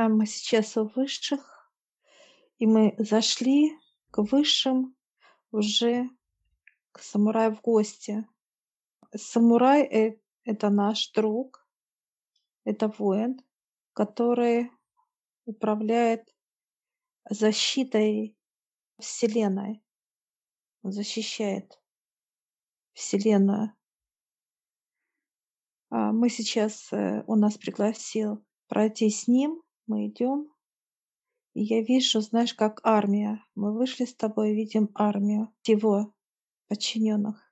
А мы сейчас у высших, и мы зашли к высшим уже к самураю в гости. Самурай э- это наш друг, это воин, который управляет защитой Вселенной. Он защищает Вселенную. А мы сейчас, э, он нас пригласил пройти с ним, мы идем, и я вижу, знаешь, как армия. Мы вышли с тобой, видим армию его подчиненных.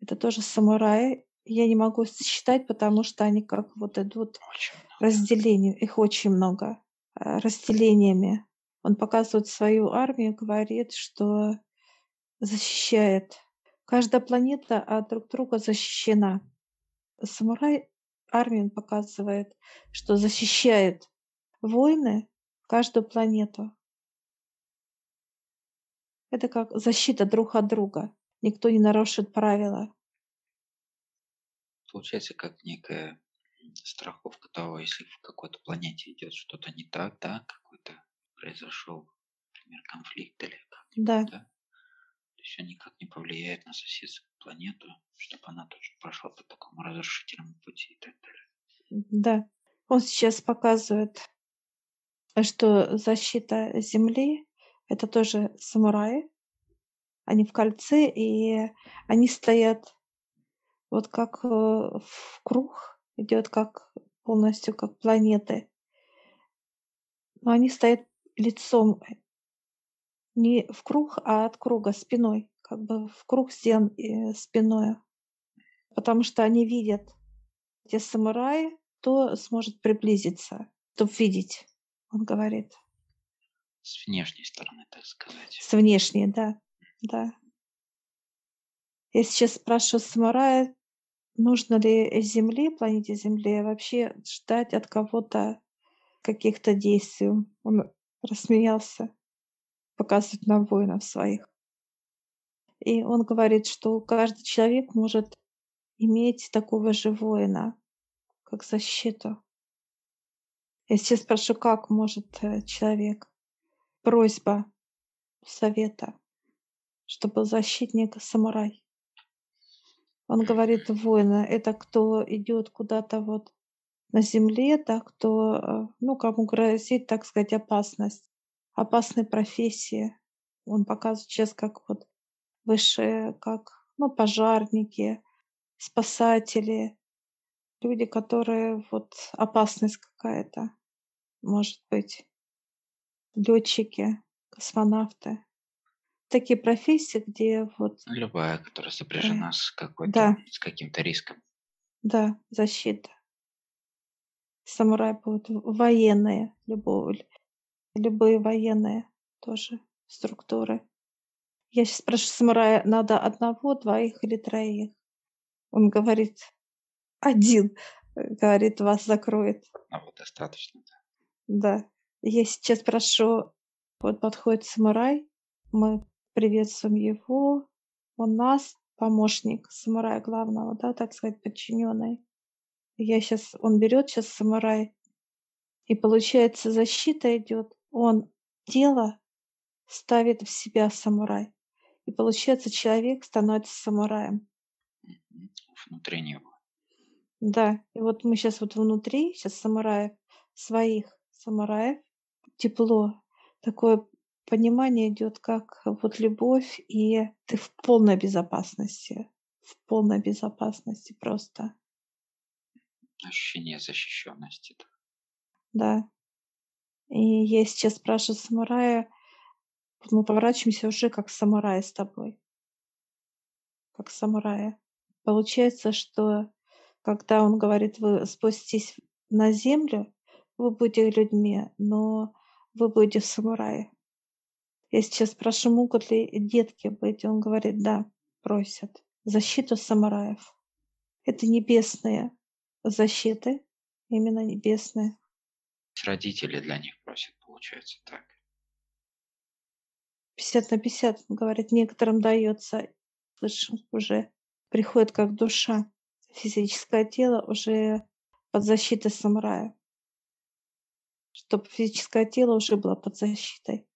Это тоже самураи. Я не могу считать, потому что они как вот идут разделению. Их очень много. Э, разделениями. Он показывает свою армию, говорит, что защищает. Каждая планета от друг друга защищена. Самурай армию показывает, что защищает войны каждую планету. Это как защита друг от друга. Никто не нарушит правила. Получается, как некая страховка того, если в какой-то планете идет что-то не так, да, какой-то произошел, например, конфликт или как Да. да, то есть он никак не повлияет на соседскую планету, чтобы она тоже прошла по такому разрушительному пути и так далее. Да. Он сейчас показывает, что защита Земли — это тоже самураи. Они в кольце, и они стоят вот как э, в круг, идет как полностью как планеты. Но они стоят лицом не в круг, а от круга спиной, как бы в круг стен и спиной. Потому что они видят, те самураи, кто сможет приблизиться, чтобы видеть, он говорит. С внешней стороны, так сказать. С внешней, да, да. Я сейчас спрашиваю самурая, нужно ли Земле, планете Земле, вообще ждать от кого-то каких-то действий. Он рассмеялся, показывает на воинов своих. И он говорит, что каждый человек может иметь такого же воина, как защиту. Я сейчас спрошу, как может э, человек? Просьба совета, чтобы защитник самурай. Он говорит, воина — это кто идет куда-то вот на земле, да, кто, э, ну, кому грозит, так сказать, опасность, опасной профессии. Он показывает сейчас как вот высшие, как, ну, пожарники, спасатели, люди, которые вот опасность какая-то, может быть, летчики, космонавты. Такие профессии, где вот, Любая, которая э, сопряжена с какой-то, да, с каким-то риском. да, защита. Самурай будут военные, любые, любые военные тоже структуры. Я сейчас спрашиваю самурая, надо одного, двоих или троих? Он говорит, один, э, говорит, вас закроет. А вот достаточно, да. Да. Я сейчас прошу, вот подходит самурай, мы приветствуем его, он нас, помощник самурая главного, да, так сказать, подчиненный. Я сейчас, он берет сейчас самурай, и получается защита идет, он тело ставит в себя самурай. И получается человек становится самураем. Внутри него. Да, и вот мы сейчас вот внутри, сейчас самураев, своих самураев, тепло, такое понимание идет, как вот любовь, и ты в полной безопасности, в полной безопасности просто, Ощущение защищенности. да. И я сейчас спрашиваю самурая, мы поворачиваемся уже как самурай с тобой, как самурая. Получается, что когда он говорит, вы спуститесь на землю, вы будете людьми, но вы будете самураи. Я сейчас спрашиваю, могут ли детки быть? Он говорит, да, просят. Защиту самураев. Это небесные защиты, именно небесные. Родители для них просят, получается так. 50 на 50, он говорит, некоторым дается, слышим, уже приходит как душа. Физическое тело уже под защитой самурая. чтобы физическое тело уже было под защитой.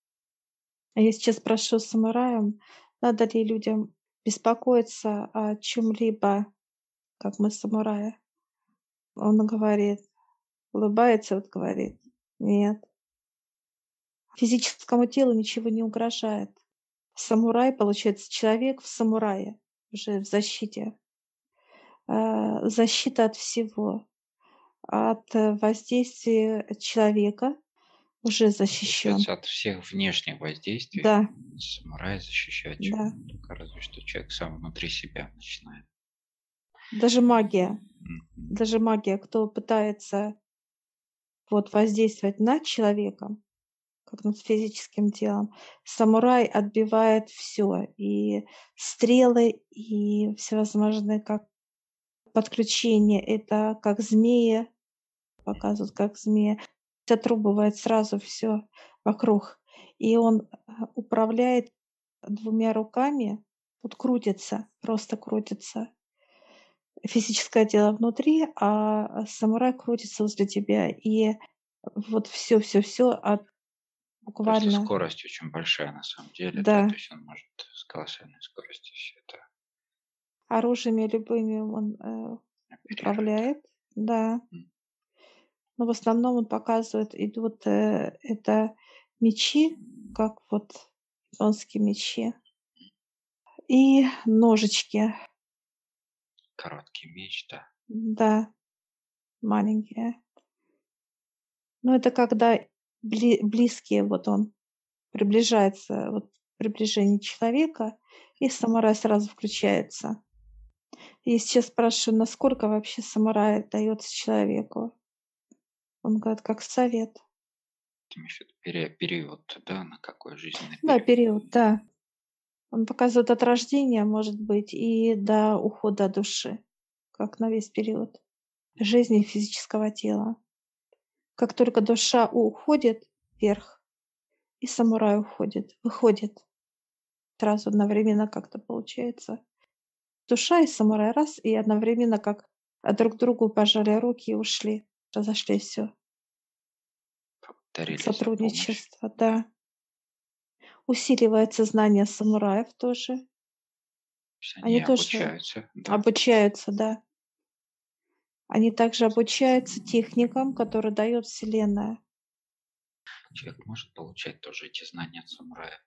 А я сейчас спрошу самураем, надо ли людям беспокоиться о чем-либо, как мы самураи. Он говорит, улыбается, вот говорит, нет. Физическому телу ничего не угрожает. Самурай, получается, человек в самурае, уже в защите. Э, защита от всего. От воздействия человека уже защищен. От всех внешних воздействий Да, самурай защищает да. человека. Только разве что человек сам внутри себя начинает. Даже магия. Мгм. Даже магия, кто пытается вот воздействовать над человеком, как над физическим телом, самурай отбивает все И стрелы, и всевозможные как подключения. Это как змеи, показывают, как змея. Отрубывает сразу все вокруг. И он э, управляет двумя руками, вот крутится, просто крутится. Физическое тело внутри, а самурай крутится возле тебя. И вот все, все, все от Просто буквально, скорость очень большая на самом деле, да, да, то есть он может с колоссальной скоростью все это оружиями любыми он э, управляет, да. Но в основном он показывает, идут э, это мечи, как вот японские мечи, и ножички, Короткий меч, да. да, маленькие. Но это когда бли- близкие, вот он приближается, вот приближение человека, и самурай сразу включается. И сейчас спрашиваю, насколько вообще самурай дается человеку? Он говорит, как совет. Ты имеешь в виду период, да, на какой жизненный Да, период? период, да. Он показывает от рождения, может быть, и до ухода души, как на весь период жизни физического тела. Как только душа уходит вверх, и самурай уходит, выходит. Сразу одновременно как-то получается. Душа и самурай раз, и одновременно как друг другу пожали руки и ушли. Разошлись все. Сотрудничество, да. Усиливается знание самураев тоже. Они они тоже обучаются, да. обучаются, да. Они также обучаются техникам, которые дает Вселенная. Человек может получать тоже эти знания от самурая,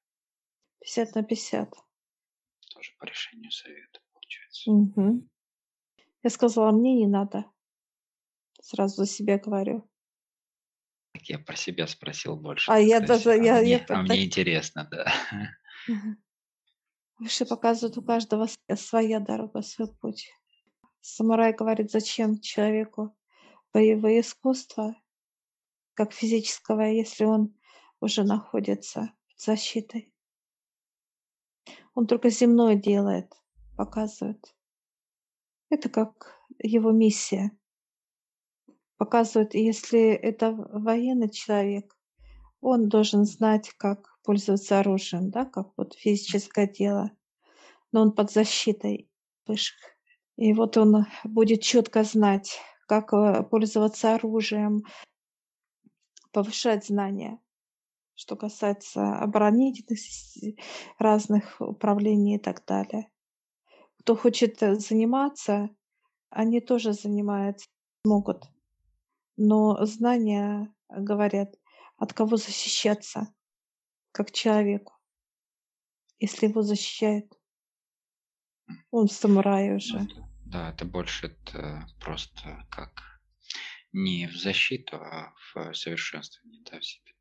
50 на 50. тоже по решению совета, получается. Мгм. Я сказала, мне не надо. Сразу за себя говорю. Так я про себя спросил больше. А я есть, даже, а я, я мне, по- а так- мне интересно, да. Выше показывают у каждого своя дорога, свой путь. Самурай говорит, зачем человеку боевое искусство, как физического, если он уже находится под защитой. Он только земное делает, показывает. Это как его миссия. Показывает, если это военный человек, он должен знать, как пользоваться оружием, да, как вот физическое тело. Но он под защитой высших. И вот он будет четко знать, как э, пользоваться оружием, повышать знания, что касается оборонительных разных управлений и так далее. Кто хочет э, заниматься, они тоже занимаются, могут. Но знания говорят, от кого защищаться, как человеку, если его защищают. Он самурай Ну, уже. да, это больше это просто как не в защиту, а в совершенствование да, в себе.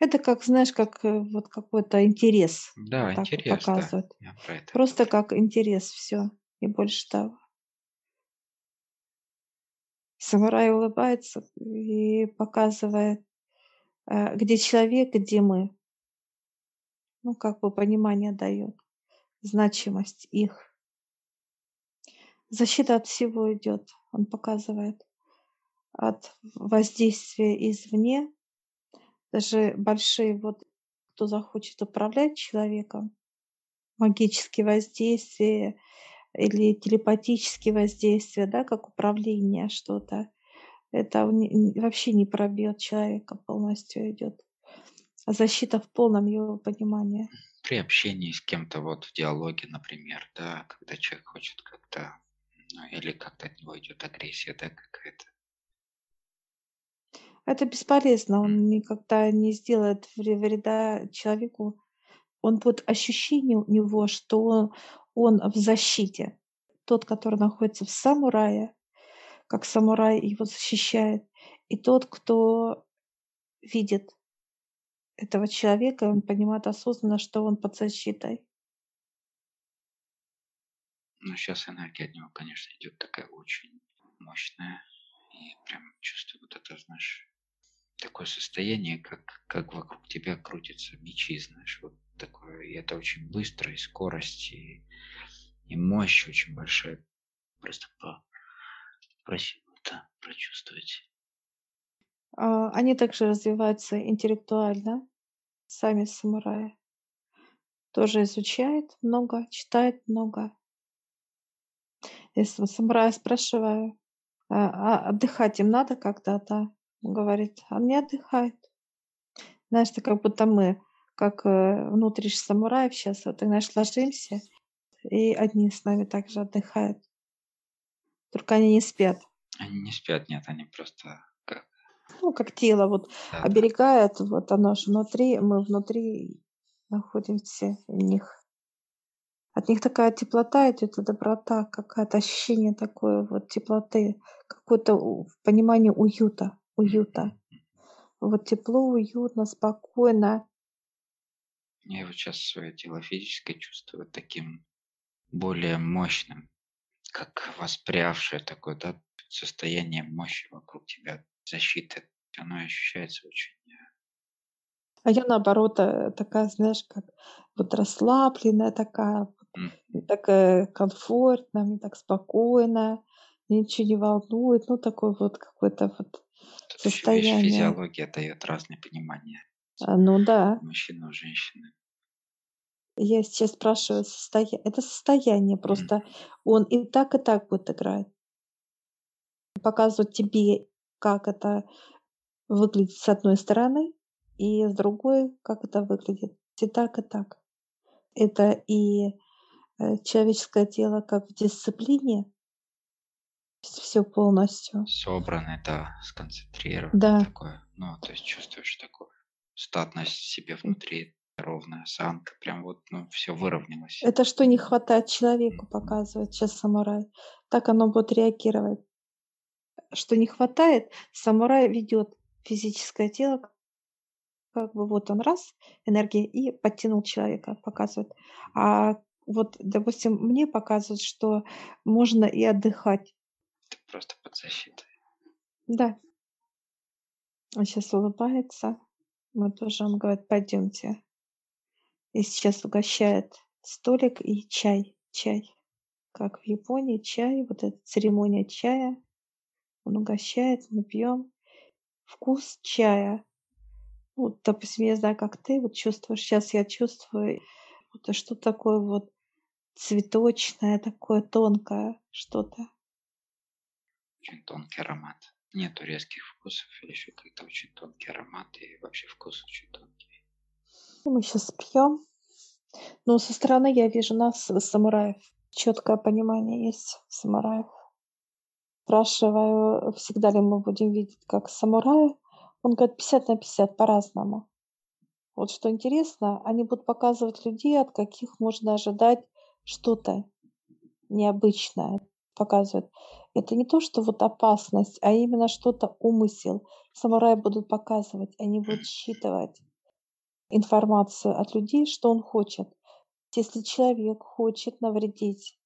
Это как, знаешь, как э, вот какой-то интерес Да, так интерес, да. показывают. Это Просто говорю. как интерес, все, и больше того. Самурай улыбается и показывает, э, где человек, где мы. Ну, как бы понимание дает, значимость их. Защита от всего идет, он показывает, от воздействия извне. Даже большие, вот кто захочет управлять человеком, магические воздействия или телепатические воздействия, да, как управление что-то, Это вообще не пробьет человека полностью идет. А защита в полном его понимании. При общении с кем-то вот в диалоге, например, да, когда человек хочет как-то, ну, или как-то от него идет агрессия, да, какая-то. Это бесполезно, он никогда не сделает вреда человеку. Он будет ощущение у него, что он, он в защите. Тот, который находится в самурае, как самурай его защищает, и тот, кто видит этого человека, он понимает осознанно, что он под защитой. Ну, сейчас энергия от него, конечно, идет такая очень мощная. И прям чувствую вот это, знаешь, такое состояние, как, как вокруг тебя крутятся мечи, знаешь, вот такое. И это очень быстро, и скорость, и, и мощь очень большая. Просто по, просил это прочувствовать. А, Они также развиваются интеллектуально, сами самураи. Тоже изучает много, читает много. Если самурая спрашиваю, а, а отдыхать им надо когда-то? Говорит, а не отдыхает. Знаешь, это как будто мы, как э, внутри ж самураев сейчас, вот, знаешь, ложимся, и одни с нами также отдыхают. Только они не спят. Они не спят, нет, они просто как... Ну, как тело вот Да, да. оберегает, вот оно же внутри, мы внутри находимся в них. От них такая теплота идет, и доброта, какое-то ощущение такое вот теплоты, какое-то понимание уюта, уюта. Вот тепло, уютно, спокойно. Я вот сейчас свое тело физическое чувствую таким более мощным, как воспрявшее такое, да, состояние мощи вокруг тебя, защиты. Оно ощущается очень э, А я наоборот э, такая, знаешь, как вот расслабленная такая, мне так комфортно, мне так спокойно, ничего не волнует, ну такое вот какое-то вот Тут еще, состояние. физиология дает разные понимания. А, Ну да, у женщины. я сейчас спрашиваю состояние. Это состояние просто. Он и так, и так будет играть. Показывать тебе, как это выглядит с одной стороны, и с другой, как это выглядит. И так, и так. Это и э, человеческое тело как в дисциплине, все полностью. Собранный, да, сконцентрированный Да, такое. Ну, то есть чувствуешь такую статность в себе внутри, ровная осанка, прям вот, ну, все выровнялось. это что не хватает человеку, показывает сейчас самурай. Так оно будет реагировать. Что не хватает, самурай ведет физическое тело, как бы вот он раз, энергия, и подтянул человека, показывает. А вот, допустим, мне показывают, что можно и отдыхать. Ты просто под защитой. Да, он сейчас улыбается. Мы тоже, он говорит, пойдемте. И сейчас угощает столик и чай. Чай. Как в Японии, чай, вот эта церемония чая. Он угощает, мы пьем. Вкус чая. Вот, допустим, я знаю, как ты вот чувствуешь. Сейчас я чувствую вот что такое вот цветочное, такое тонкое что-то. Очень тонкий аромат. Нету резких вкусов или еще как-то очень тонкий аромат и вообще вкус очень тонкий. Мы сейчас пьем. Ну, со стороны я вижу нас, э, самураев. Четкое понимание есть самураев. Спрашиваю, всегда ли мы будем видеть как самураи. Он говорит, 50 на 50 по-разному. Вот что интересно, они будут показывать людей, от каких можно ожидать что-то необычное. Показывают. Это не то, что вот опасность, а именно что-то умысел. Самураи будут показывать, они будут считывать информацию от людей, что он хочет. Если человек хочет навредить,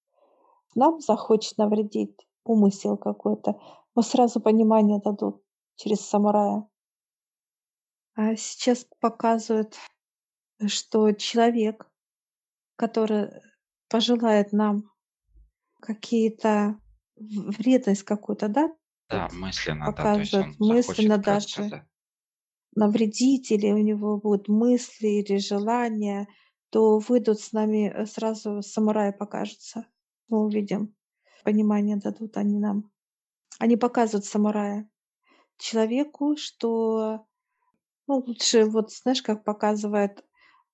нам захочет навредить, умысел какой-то, мы сразу понимание дадут через самурая. А сейчас показывают, что человек, который пожелает нам какие-то вредность какую-то, да, Да, мысленно, да, то есть показывают он мысленно даже да. навредить или у него будут мысли или желания, то выйдут с нами э, сразу самураи покажутся. Мы увидим. Понимание дадут они нам. Они показывают самурая. человеку, что, ну, лучше, вот знаешь, как показывает,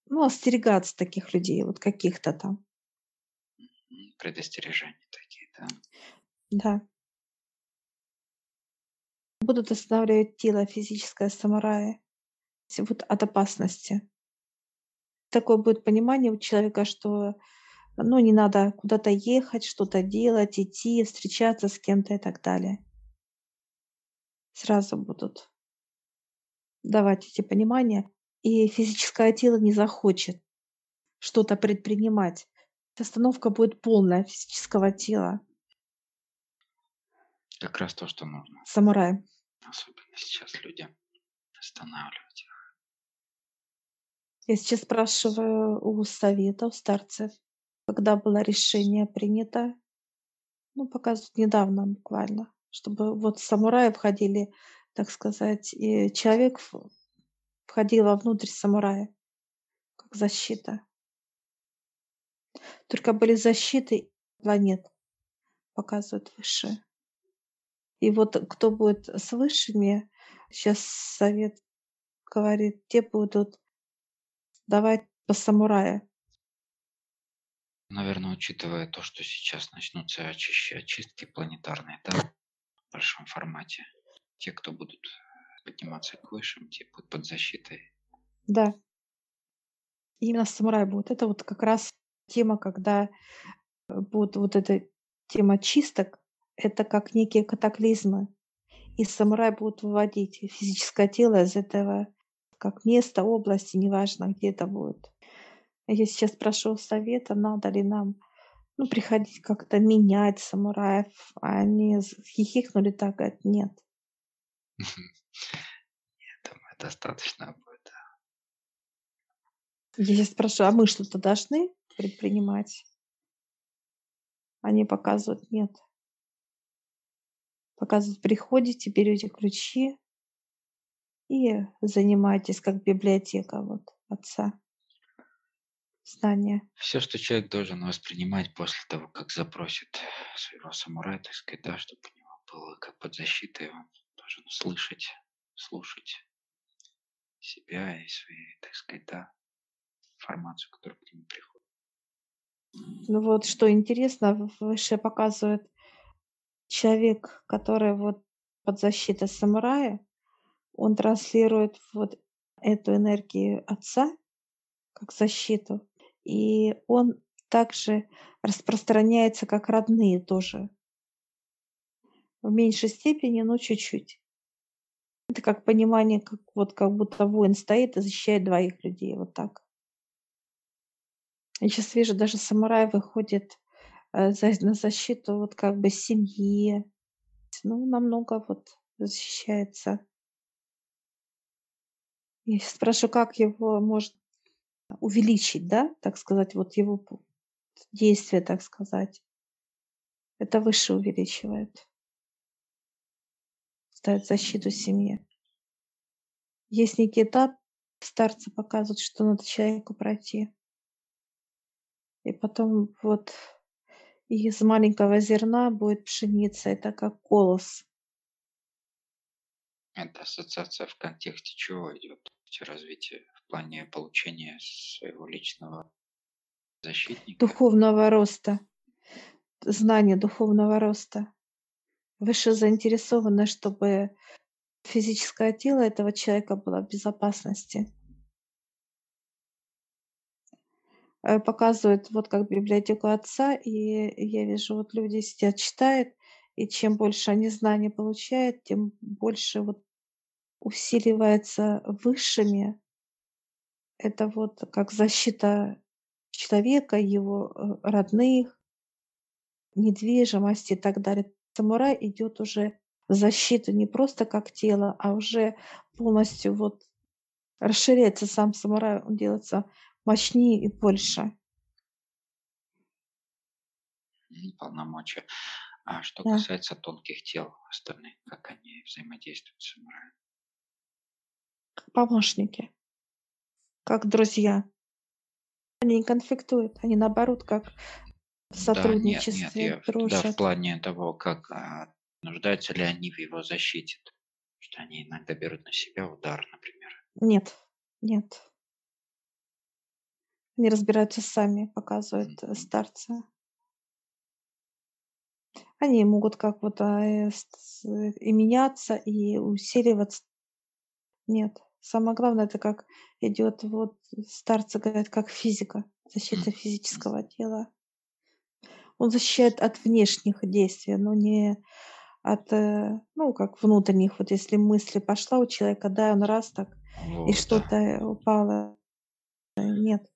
ну, остерегаться таких людей, вот каких-то там. Предостережения такие, да. Да. Будут останавливать тело физическое самурая вот от опасности. Такое будет понимание у человека, что ну, не надо куда-то ехать, что-то делать, идти, встречаться с кем-то и так далее. Сразу будут давать эти понимания, и физическое тело не захочет что-то предпринимать. Остановка будет полная физического тела Как раз то, что нужно. самурая. Особенно сейчас людям останавливать их. Я сейчас спрашиваю у совета, у старцев, когда было решение принято, ну, показывают недавно буквально, чтобы вот самураи входили, так сказать, и человек входил вовнутрь самурая, как защита. Только были защиты планет, показывают выше. И вот кто будет с высшими, сейчас совет говорит, те будут давать по самураю. Наверное, учитывая то, что сейчас начнутся очищ- очистки планетарные, да, в большом формате. Те, кто будут подниматься к высшим, те будут под защитой. Да, именно самурай будет. Это вот как раз тема, когда э, будет вот эта тема чисток, это как некие катаклизмы. И самурай будут выводить физическое тело из этого как место, области, неважно, где это будет. Я сейчас прошу совета, надо ли нам ну, приходить как-то менять самураев, а они хихикнули так, говорят, нет. Я думаю, достаточно будет. Я сейчас спрашиваю, а мы что-то должны предпринимать? Они показывают, нет. Показывают, приходите, берете ключи и занимаетесь как библиотека вот отца. Знания. Все, что человек должен воспринимать после того, как запросит своего самурая, так сказать, да, чтобы у него было как под защитой, он должен слышать, слушать себя и свои, так сказать, да, информацию, которая к нему приходит. Ну вот что интересно, выше показывает человек, который вот под защитой самурая, он транслирует вот эту энергию отца как защиту, и он также распространяется как родные тоже. В меньшей степени, но чуть-чуть. Это как понимание, как вот как будто воин стоит и защищает двоих людей, вот так. Я сейчас вижу, даже самурай выходит э, на защиту вот как бы семьи. Ну, намного вот защищается. Я сейчас спрашиваю, как его можно увеличить, да, так сказать, вот его действие, так сказать. Это выше увеличивает. Ставит защиту семье. Есть некий этап, старцы показывают, что надо человеку пройти. И потом вот из маленького зерна будет пшеница. Это как колос. Это ассоциация в контексте чего идет развитие в плане получения своего личного защитника. Духовного роста. Знание духовного роста. Выше заинтересованы, чтобы физическое тело этого человека было в безопасности. Э, Показывают вот как библиотеку отца, и я вижу, вот люди сидят, читают, и чем больше они знаний получают, тем больше вот усиливается высшими. Это вот как защита человека, его э, родных, недвижимости и так далее. Самурай идет уже в защиту не просто как тело, а уже полностью вот расширяется сам самурай, он делается мощнее и больше. Полномочия. А что Да. касается тонких тел остальных, как они взаимодействуют с самураем? Как помощники, как друзья. Они не конфликтуют, они наоборот как в Да, нет, нет, сотрудничестве я в- да, в плане того, как а, нуждаются ли они в его защите, что Они иногда берут на себя удар, например. Нет, нет. Они разбираются сами, показывают э, старцы. Они могут как вот э, с- и меняться, и усиливаться. Нет. Самое главное, это как идет, вот старцы говорят, как физика, защита физического тела. Он защищает от внешних действий, но не от, э, ну, как внутренних. Вот если мысли пошла у человека, да, он раз так, и Вот. что-то упало. Э, Нет.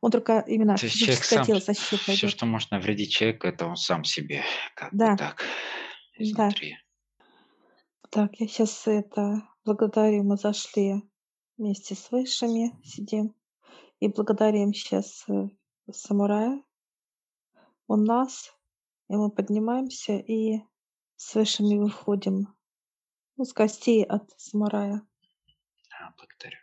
Он только именно То есть человек сам, все, идет. что может навредить человеку, это он сам себе, как бы Да, так, да. изнутри. Так, я сейчас это благодарю. Мы зашли вместе с высшими, сидим и благодарим сейчас самурая. Он нас, и мы поднимаемся и с высшими выходим. Ну, с костей от самурая. Да, благодарю.